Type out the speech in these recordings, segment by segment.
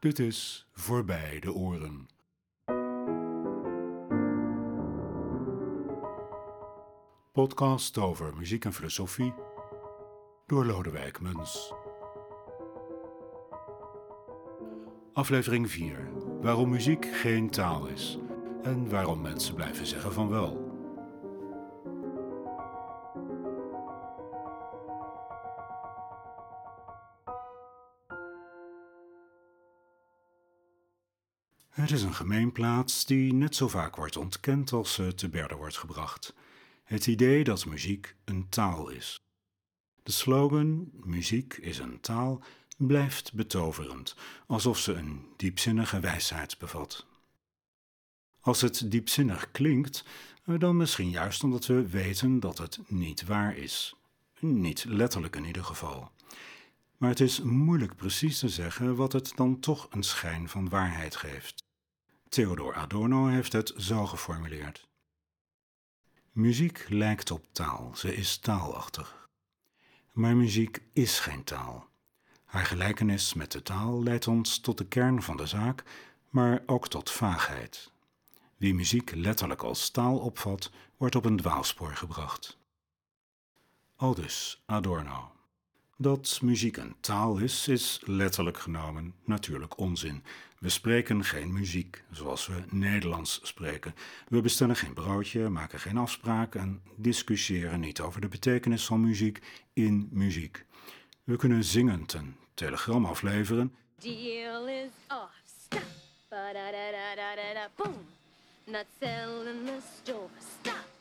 Dit is Voorbij de Oren. Podcast over muziek en filosofie door Lodewijk Muns. Aflevering 4. Waarom muziek geen taal is en waarom mensen blijven zeggen van wel. Gemeenplaats die net zo vaak wordt ontkend als ze te berde wordt gebracht. Het idee dat muziek een taal is. De slogan Muziek is een taal blijft betoverend, alsof ze een diepzinnige wijsheid bevat. Als het diepzinnig klinkt, dan misschien juist omdat we weten dat het niet waar is. Niet letterlijk in ieder geval. Maar het is moeilijk precies te zeggen wat het dan toch een schijn van waarheid geeft. Theodor Adorno heeft het zo geformuleerd. Muziek lijkt op taal, ze is taalachtig. Maar muziek is geen taal. Haar gelijkenis met de taal leidt ons tot de kern van de zaak, maar ook tot vaagheid. Wie muziek letterlijk als taal opvat, wordt op een dwaalspoor gebracht. Aldus Adorno. Dat muziek een taal is, is letterlijk genomen natuurlijk onzin. We spreken geen muziek zoals we Nederlands spreken. We bestellen geen broodje, maken geen afspraak en discussiëren niet over de betekenis van muziek in muziek. We kunnen zingend een telegram afleveren. Deal is off. Stop. The store. Stop.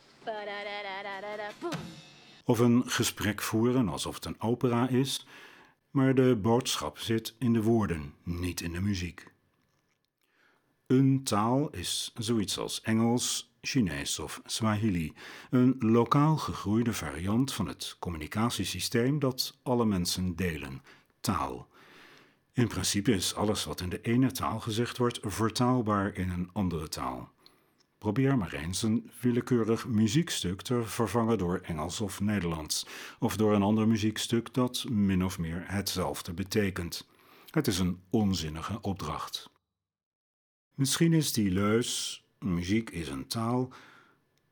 Of een gesprek voeren alsof het een opera is, maar de boodschap zit in de woorden, niet in de muziek. Een taal is zoiets als Engels, Chinees of Swahili, een lokaal gegroeide variant van het communicatiesysteem dat alle mensen delen, taal. In principe is alles wat in de ene taal gezegd wordt vertaalbaar in een andere taal. Probeer maar eens een willekeurig muziekstuk te vervangen door Engels of Nederlands, of door een ander muziekstuk dat min of meer hetzelfde betekent. Het is een onzinnige opdracht. Misschien is die leus, muziek is een taal,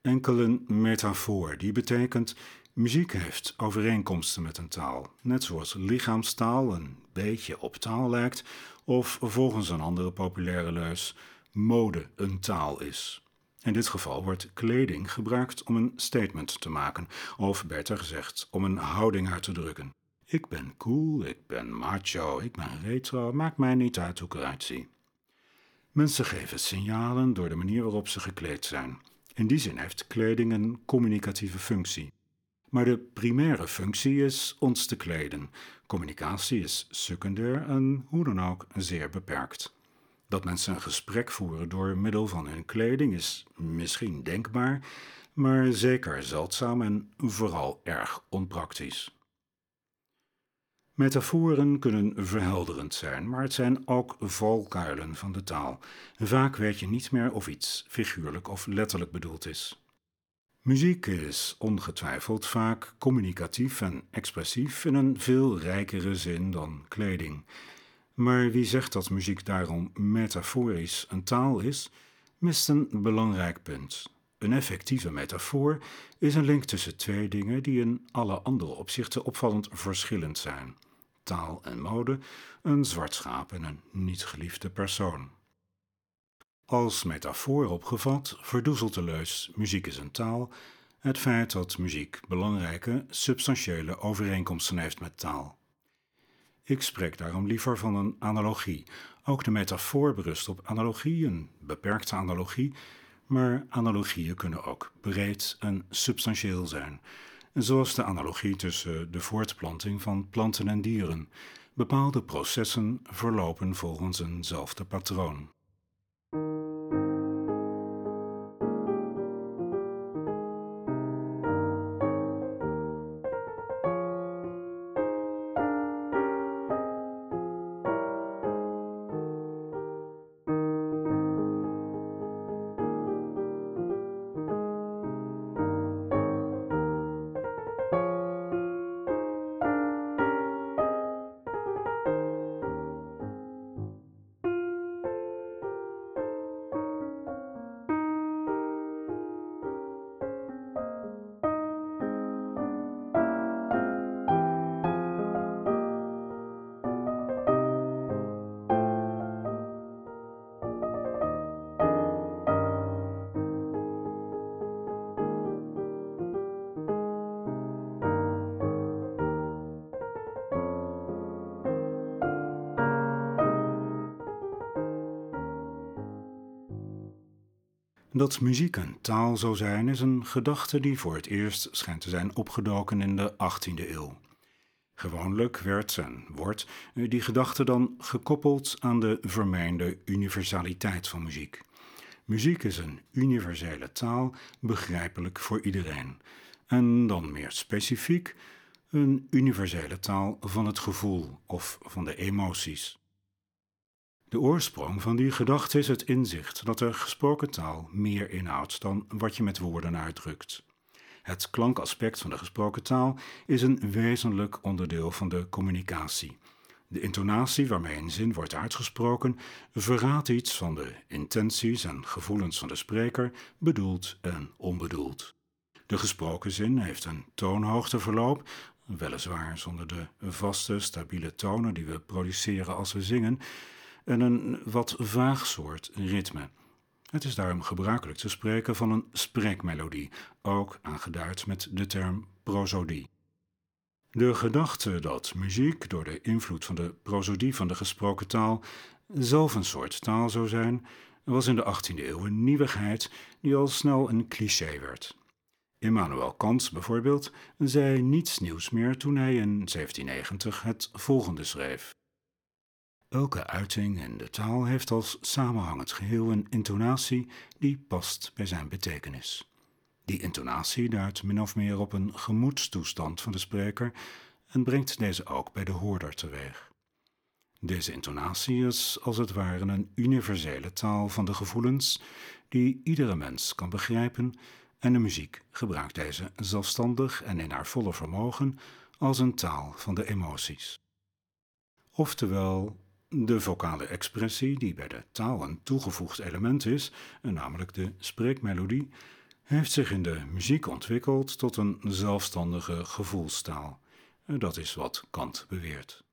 enkel een metafoor die betekent muziek heeft overeenkomsten met een taal, net zoals lichaamstaal een beetje op taal lijkt, of volgens een andere populaire leus mode een taal is. In dit geval wordt kleding gebruikt om een statement te maken, of beter gezegd, om een houding uit te drukken. Ik ben cool, ik ben macho, ik ben retro, maakt mij niet uit hoe ik eruit zie. Mensen geven signalen door de manier waarop ze gekleed zijn. In die zin heeft kleding een communicatieve functie. Maar de primaire functie is ons te kleden. Communicatie is secundair en hoe dan ook zeer beperkt. Dat mensen een gesprek voeren door middel van hun kleding is misschien denkbaar, maar zeker zeldzaam en vooral erg onpraktisch. Metaforen kunnen verhelderend zijn, maar het zijn ook valkuilen van de taal. Vaak weet je niet meer of iets figuurlijk of letterlijk bedoeld is. Muziek is ongetwijfeld vaak communicatief en expressief in een veel rijkere zin dan kleding. Maar wie zegt dat muziek daarom metaforisch een taal is, mist een belangrijk punt. Een effectieve metafoor is een link tussen twee dingen die in alle andere opzichten opvallend verschillend zijn: taal en mode, een zwart schaap en een niet geliefde persoon. Als metafoor opgevat verdoezelt de leus muziek is een taal het feit dat muziek belangrijke, substantiële overeenkomsten heeft met taal. Ik spreek daarom liever van een analogie. Ook de metafoor berust op analogie, een beperkte analogie, maar analogieën kunnen ook breed en substantieel zijn, zoals de analogie tussen de voortplanting van planten en dieren. Bepaalde processen verlopen volgens eenzelfde patroon. Dat muziek een taal zou zijn, is een gedachte die voor het eerst schijnt te zijn opgedoken in de 18e eeuw. Gewoonlijk werd en wordt die gedachte dan gekoppeld aan de vermeende universaliteit van muziek. Muziek is een universele taal, begrijpelijk voor iedereen. En dan meer specifiek, een universele taal van het gevoel of van de emoties. De oorsprong van die gedachte is het inzicht dat de gesproken taal meer inhoudt dan wat je met woorden uitdrukt. Het klankaspect van de gesproken taal is een wezenlijk onderdeel van de communicatie. De intonatie waarmee een zin wordt uitgesproken verraadt iets van de intenties en gevoelens van de spreker, bedoeld en onbedoeld. De gesproken zin heeft een toonhoogteverloop, weliswaar zonder de vaste, stabiele tonen die we produceren als we zingen, en een wat vaag soort ritme. Het is daarom gebruikelijk te spreken van een spreekmelodie, ook aangeduid met de term prosodie. De gedachte dat muziek door de invloed van de prosodie van de gesproken taal zelf een soort taal zou zijn, was in de 18e eeuw een nieuwigheid die al snel een cliché werd. Immanuel Kant bijvoorbeeld zei niets nieuws meer toen hij in 1790 het volgende schreef. Elke uiting in de taal heeft als samenhangend geheel een intonatie die past bij zijn betekenis. Die intonatie duidt min of meer op een gemoedstoestand van de spreker en brengt deze ook bij de hoorder teweeg. Deze intonatie is als het ware een universele taal van de gevoelens die iedere mens kan begrijpen en de muziek gebruikt deze zelfstandig en in haar volle vermogen als een taal van de emoties. Oftewel, de vocale expressie, die bij de taal een toegevoegd element is, namelijk de spreekmelodie, heeft zich in de muziek ontwikkeld tot een zelfstandige gevoelstaal. Dat is wat Kant beweert.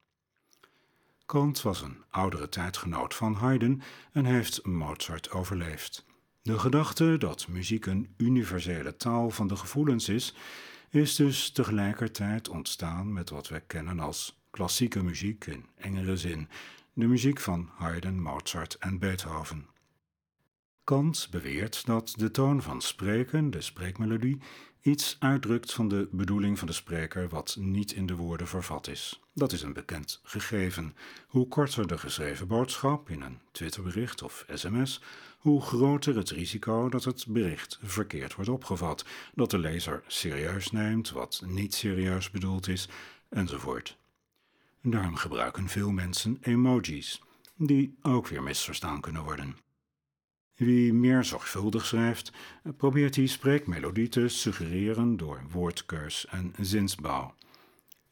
Kant was een oudere tijdgenoot van Haydn en heeft Mozart overleefd. De gedachte dat muziek een universele taal van de gevoelens is, is dus tegelijkertijd ontstaan met wat wij kennen als klassieke muziek in engere zin, de muziek van Haydn, Mozart en Beethoven. Kant beweert dat de toon van spreken, de spreekmelodie, iets uitdrukt van de bedoeling van de spreker wat niet in de woorden vervat is. Dat is een bekend gegeven. Hoe korter de geschreven boodschap in een Twitterbericht of sms, hoe groter het risico dat het bericht verkeerd wordt opgevat, dat de lezer serieus neemt wat niet serieus bedoeld is, enzovoort. Daarom gebruiken veel mensen emojis, die ook weer misverstaan kunnen worden. Wie meer zorgvuldig schrijft, probeert die spreekmelodie te suggereren door woordkeurs en zinsbouw.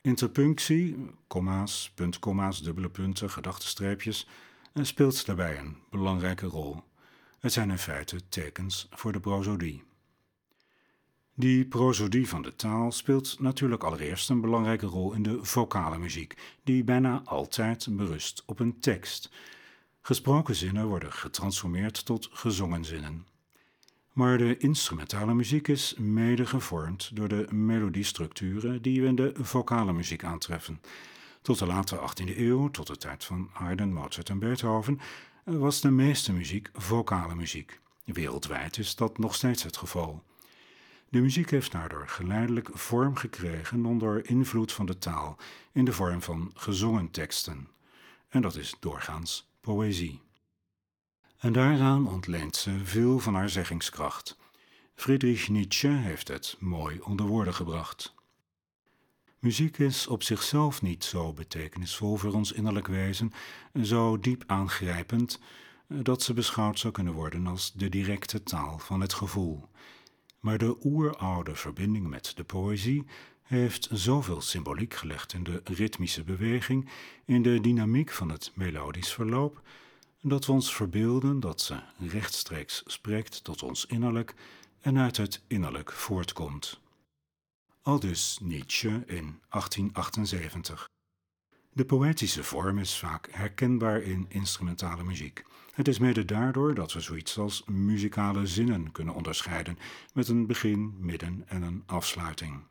Interpunctie, komma's, puntkomma's, dubbele punten, gedachtenstreepjes, speelt daarbij een belangrijke rol. Het zijn in feite tekens voor de prosodie. Die prosodie van de taal speelt natuurlijk allereerst een belangrijke rol in de vocale muziek, die bijna altijd berust op een tekst. Gesproken zinnen worden getransformeerd tot gezongen zinnen. Maar de instrumentale muziek is mede gevormd door de melodiestructuren die we in de vocale muziek aantreffen. Tot de late 18e eeuw, tot de tijd van Haydn, Mozart en Beethoven, was de meeste muziek vocale muziek. Wereldwijd is dat nog steeds het geval. De muziek heeft daardoor geleidelijk vorm gekregen onder invloed van de taal in de vorm van gezongen teksten. En dat is doorgaans poëzie. En daaraan ontleent ze veel van haar zeggingskracht. Friedrich Nietzsche heeft het mooi onder woorden gebracht. Muziek is op zichzelf niet zo betekenisvol voor ons innerlijk wezen, zo diep aangrijpend, dat ze beschouwd zou kunnen worden als de directe taal van het gevoel. Maar de oeroude verbinding met de poëzie heeft zoveel symboliek gelegd in de ritmische beweging, in de dynamiek van het melodisch verloop, dat we ons verbeelden dat ze rechtstreeks spreekt tot ons innerlijk en uit het innerlijk voortkomt. Aldus Nietzsche in 1878. De poëtische vorm is vaak herkenbaar in instrumentale muziek. Het is mede daardoor dat we zoiets als muzikale zinnen kunnen onderscheiden met een begin, midden en een afsluiting.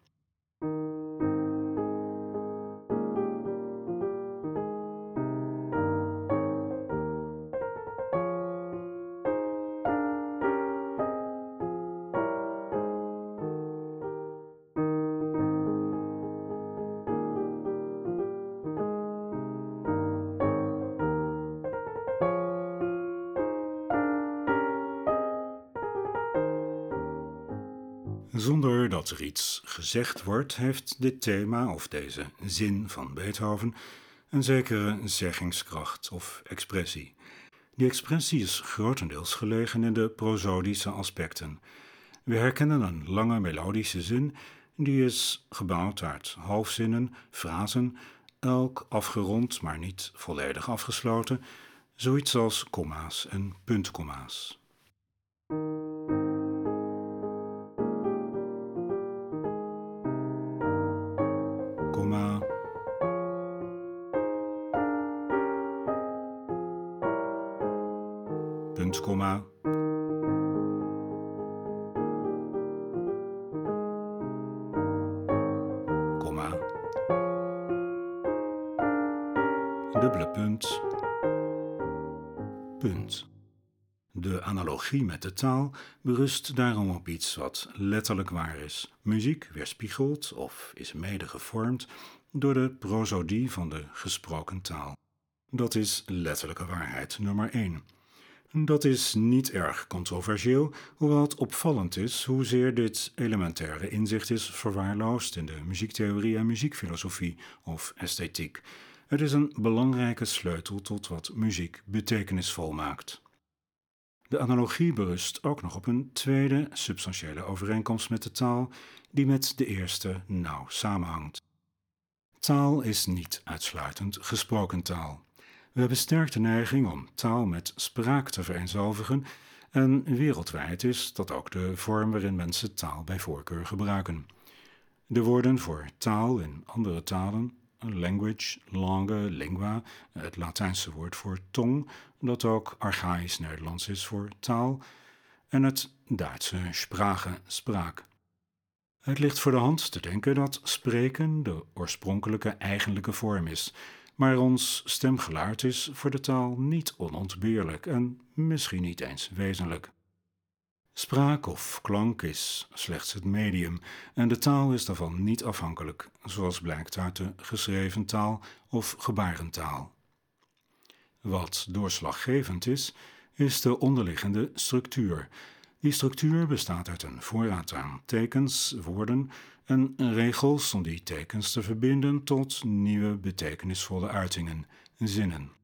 Dat er iets gezegd wordt, heeft dit thema of deze zin van Beethoven een zekere zeggingskracht of expressie. Die expressie is grotendeels gelegen in de prosodische aspecten. We herkennen een lange melodische zin, die is gebouwd uit halfzinnen, frasen, elk afgerond maar niet volledig afgesloten, zoiets als komma's en puntkomma's. De taal berust daarom op iets wat letterlijk waar is. Muziek weerspiegelt of is mede gevormd door de prosodie van de gesproken taal. Dat is letterlijke waarheid nummer 1. Dat is niet erg controversieel, hoewel het opvallend is hoezeer dit elementaire inzicht is verwaarloosd in de muziektheorie en muziekfilosofie of esthetiek. Het is een belangrijke sleutel tot wat muziek betekenisvol maakt. De analogie berust ook nog op een tweede substantiële overeenkomst met de taal, die met de eerste nauw samenhangt. Taal is niet uitsluitend gesproken taal. We hebben sterk de neiging om taal met spraak te vereenzelvigen, en wereldwijd is dat ook de vorm waarin mensen taal bij voorkeur gebruiken. De woorden voor taal in andere talen language, langue, lingua, het Latijnse woord voor tong, dat ook archaïs Nederlands is voor taal, en het Duitse sprache, spraak. Het ligt voor de hand te denken dat spreken de oorspronkelijke eigenlijke vorm is, maar ons stemgeluid is voor de taal niet onontbeerlijk en misschien niet eens wezenlijk. Spraak of klank is slechts het medium en de taal is daarvan niet afhankelijk, zoals blijkt uit de geschreven taal of gebarentaal. Wat doorslaggevend is, is de onderliggende structuur. Die structuur bestaat uit een voorraad aan tekens, woorden en regels om die tekens te verbinden tot nieuwe betekenisvolle uitingen, zinnen.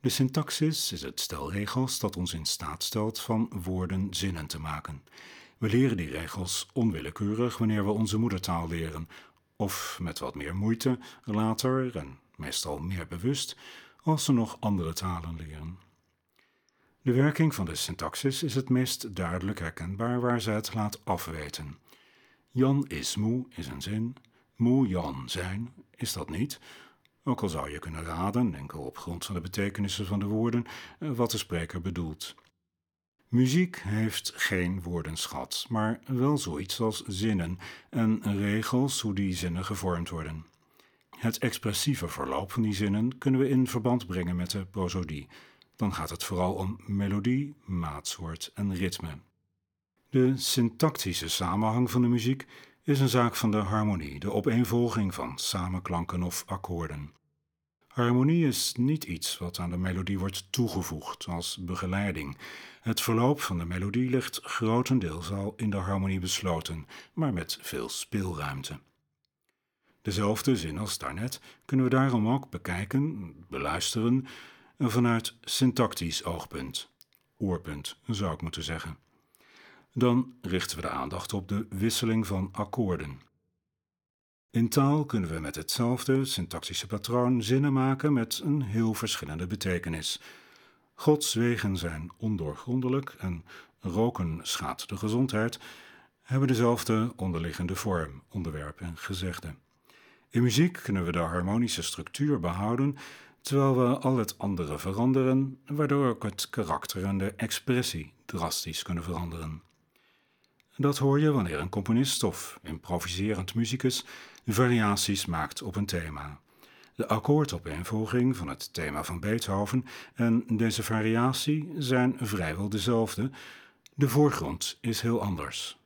De syntaxis is het stel regels dat ons in staat stelt van woorden zinnen te maken. We leren die regels onwillekeurig wanneer we onze moedertaal leren, of met wat meer moeite later en meestal meer bewust als we nog andere talen leren. De werking van de syntaxis is het meest duidelijk herkenbaar waar ze het laat afweten. Jan is moe is een zin, moe Jan zijn is dat niet, ook al zou je kunnen raden, enkel op grond van de betekenissen van de woorden, eh, wat de spreker bedoelt. Muziek heeft geen woordenschat, maar wel zoiets als zinnen en regels hoe die zinnen gevormd worden. Het expressieve verloop van die zinnen kunnen we in verband brengen met de prosodie. Dan gaat het vooral om melodie, maatsoort en ritme. De syntactische samenhang van de muziek is een zaak van de harmonie, de opeenvolging van samenklanken of akkoorden. Harmonie is niet iets wat aan de melodie wordt toegevoegd als begeleiding. Het verloop van de melodie ligt grotendeels al in de harmonie besloten, maar met veel speelruimte. Dezelfde zin als daarnet kunnen we daarom ook bekijken, beluisteren vanuit syntactisch oogpunt, oorpunt zou ik moeten zeggen. Dan richten we de aandacht op de wisseling van akkoorden. In taal kunnen we met hetzelfde syntactische patroon zinnen maken met een heel verschillende betekenis. Gods wegen zijn ondoorgrondelijk en roken schaadt de gezondheid, hebben dezelfde onderliggende vorm, onderwerp en gezegde. In muziek kunnen we de harmonische structuur behouden, terwijl we al het andere veranderen, waardoor ook het karakter en de expressie drastisch kunnen veranderen. Dat hoor je wanneer een componist of improviserend muzikus variaties maakt op een thema. De akkoordopeenvolging van het thema van Beethoven en deze variatie zijn vrijwel dezelfde. De voorgrond is heel anders.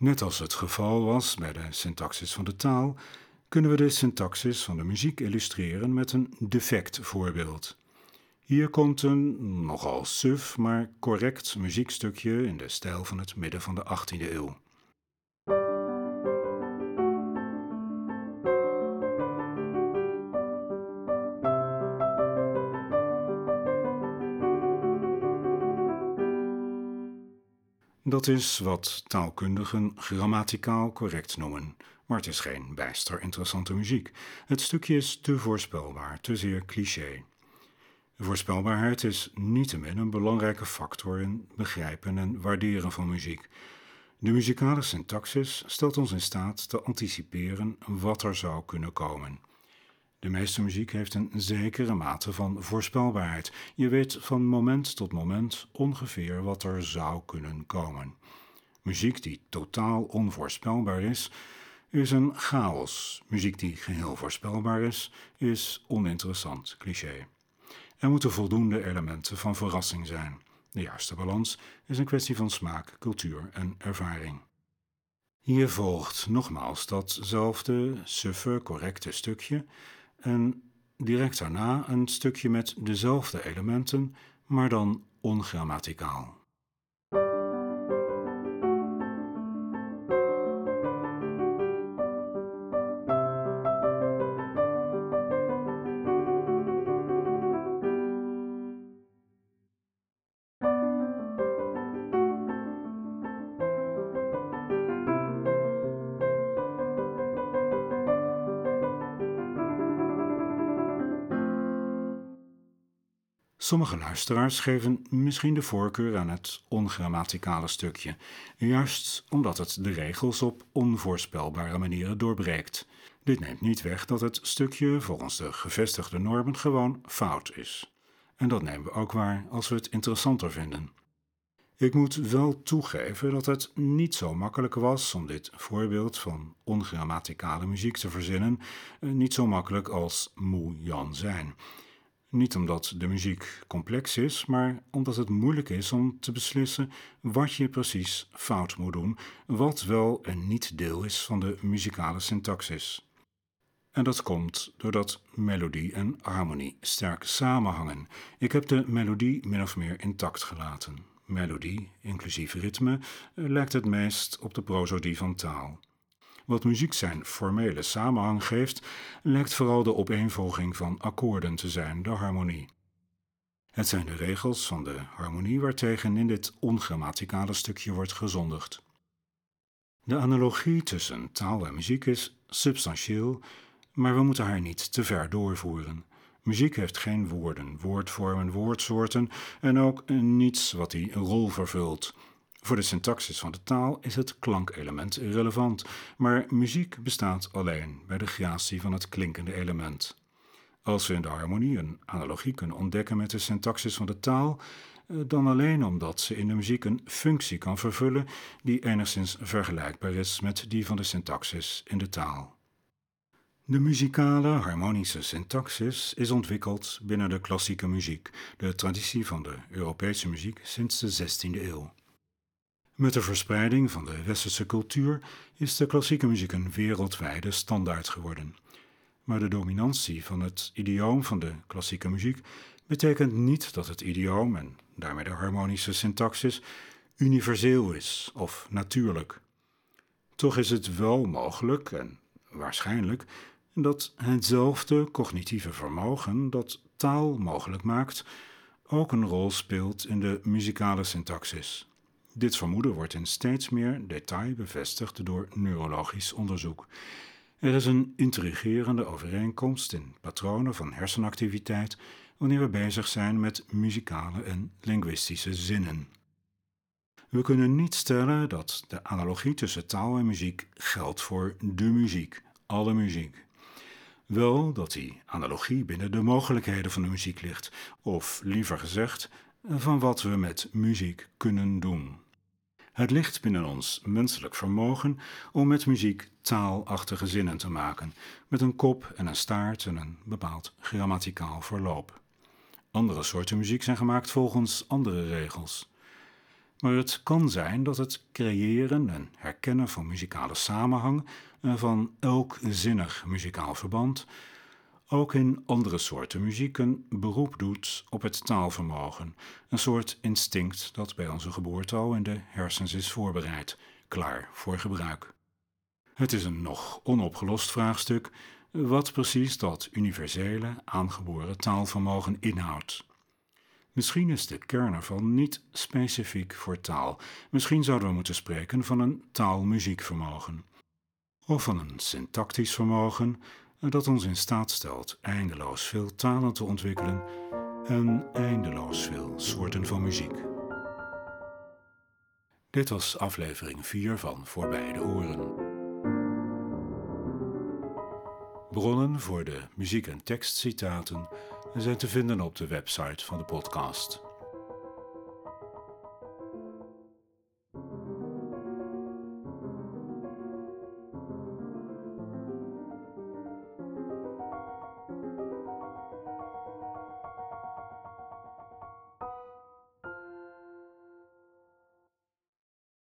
Net als het geval was bij de syntaxis van de taal, kunnen we de syntaxis van de muziek illustreren met een defect voorbeeld. Hier komt een nogal suf, maar correct muziekstukje in de stijl van het midden van de 18e eeuw. Dat is wat taalkundigen grammaticaal correct noemen, maar het is geen bijster interessante muziek. Het stukje is te voorspelbaar, te zeer cliché. Voorspelbaarheid is niettemin een belangrijke factor in begrijpen en waarderen van muziek. De muzikale syntaxis stelt ons in staat te anticiperen wat er zou kunnen komen. De meeste muziek heeft een zekere mate van voorspelbaarheid. Je weet van moment tot moment ongeveer wat er zou kunnen komen. Muziek die totaal onvoorspelbaar is, is een chaos. Muziek die geheel voorspelbaar is, is oninteressant, cliché. Er moeten voldoende elementen van verrassing zijn. De juiste balans is een kwestie van smaak, cultuur en ervaring. Hier volgt nogmaals datzelfde suffe, correcte stukje en direct daarna een stukje met dezelfde elementen, maar dan ongrammaticaal. Sommige luisteraars geven misschien de voorkeur aan het ongrammaticale stukje, juist omdat het de regels op onvoorspelbare manieren doorbreekt. Dit neemt niet weg dat het stukje volgens de gevestigde normen gewoon fout is. En dat nemen we ook waar als we het interessanter vinden. Ik moet wel toegeven dat het niet zo makkelijk was om dit voorbeeld van ongrammaticale muziek te verzinnen, eh, niet zo makkelijk als Moe Jan zijn. Niet omdat de muziek complex is, maar omdat het moeilijk is om te beslissen wat je precies fout moet doen, wat wel en niet deel is van de muzikale syntaxis. En dat komt doordat melodie en harmonie sterk samenhangen. Ik heb de melodie min of meer intact gelaten. Melodie, inclusief ritme, lijkt het meest op de prosodie van taal. Wat muziek zijn formele samenhang geeft, lijkt vooral de opeenvolging van akkoorden te zijn, de harmonie. Het zijn de regels van de harmonie waartegen in dit ongrammaticale stukje wordt gezondigd. De analogie tussen taal en muziek is substantieel, maar we moeten haar niet te ver doorvoeren. Muziek heeft geen woorden, woordvormen, woordsoorten en ook niets wat die rol vervult. Voor de syntaxis van de taal is het klankelement irrelevant, maar muziek bestaat alleen bij de gratie van het klinkende element. Als we in de harmonie een analogie kunnen ontdekken met de syntaxis van de taal, eh, dan alleen omdat ze in de muziek een functie kan vervullen die enigszins vergelijkbaar is met die van de syntaxis in de taal. De muzikale harmonische syntaxis is ontwikkeld binnen de klassieke muziek, de traditie van de Europese muziek sinds de 16e eeuw. Met de verspreiding van de westerse cultuur is de klassieke muziek een wereldwijde standaard geworden. Maar de dominantie van het idioom van de klassieke muziek betekent niet dat het idioom en daarmee de harmonische syntaxis universeel is of natuurlijk. Toch is het wel mogelijk en waarschijnlijk dat hetzelfde cognitieve vermogen dat taal mogelijk maakt ook een rol speelt in de muzikale syntaxis. Dit vermoeden wordt in steeds meer detail bevestigd door neurologisch onderzoek. Er is een intrigerende overeenkomst in patronen van hersenactiviteit wanneer we bezig zijn met muzikale en linguïstische zinnen. We kunnen niet stellen dat de analogie tussen taal en muziek geldt voor de muziek, alle muziek. Wel dat die analogie binnen de mogelijkheden van de muziek ligt, of liever gezegd, van wat we met muziek kunnen doen. Het ligt binnen ons menselijk vermogen om met muziek taalachtige zinnen te maken, met een kop en een staart en een bepaald grammaticaal verloop. Andere soorten muziek zijn gemaakt volgens andere regels. Maar het kan zijn dat het creëren en herkennen van muzikale samenhang en van elk zinnig muzikaal verband ook in andere soorten muziek een beroep doet op het taalvermogen, een soort instinct dat bij onze geboorte al in de hersens is voorbereid, klaar voor gebruik. Het is een nog onopgelost vraagstuk wat precies dat universele aangeboren taalvermogen inhoudt. Misschien is de kern ervan niet specifiek voor taal. Misschien zouden we moeten spreken van een taalmuziekvermogen. Of van een syntactisch vermogen dat ons in staat stelt eindeloos veel talen te ontwikkelen en eindeloos veel soorten van muziek. Dit was aflevering 4 van Voorbij de Oren. Bronnen voor de muziek- en tekstcitaten zijn te vinden op de website van de podcast.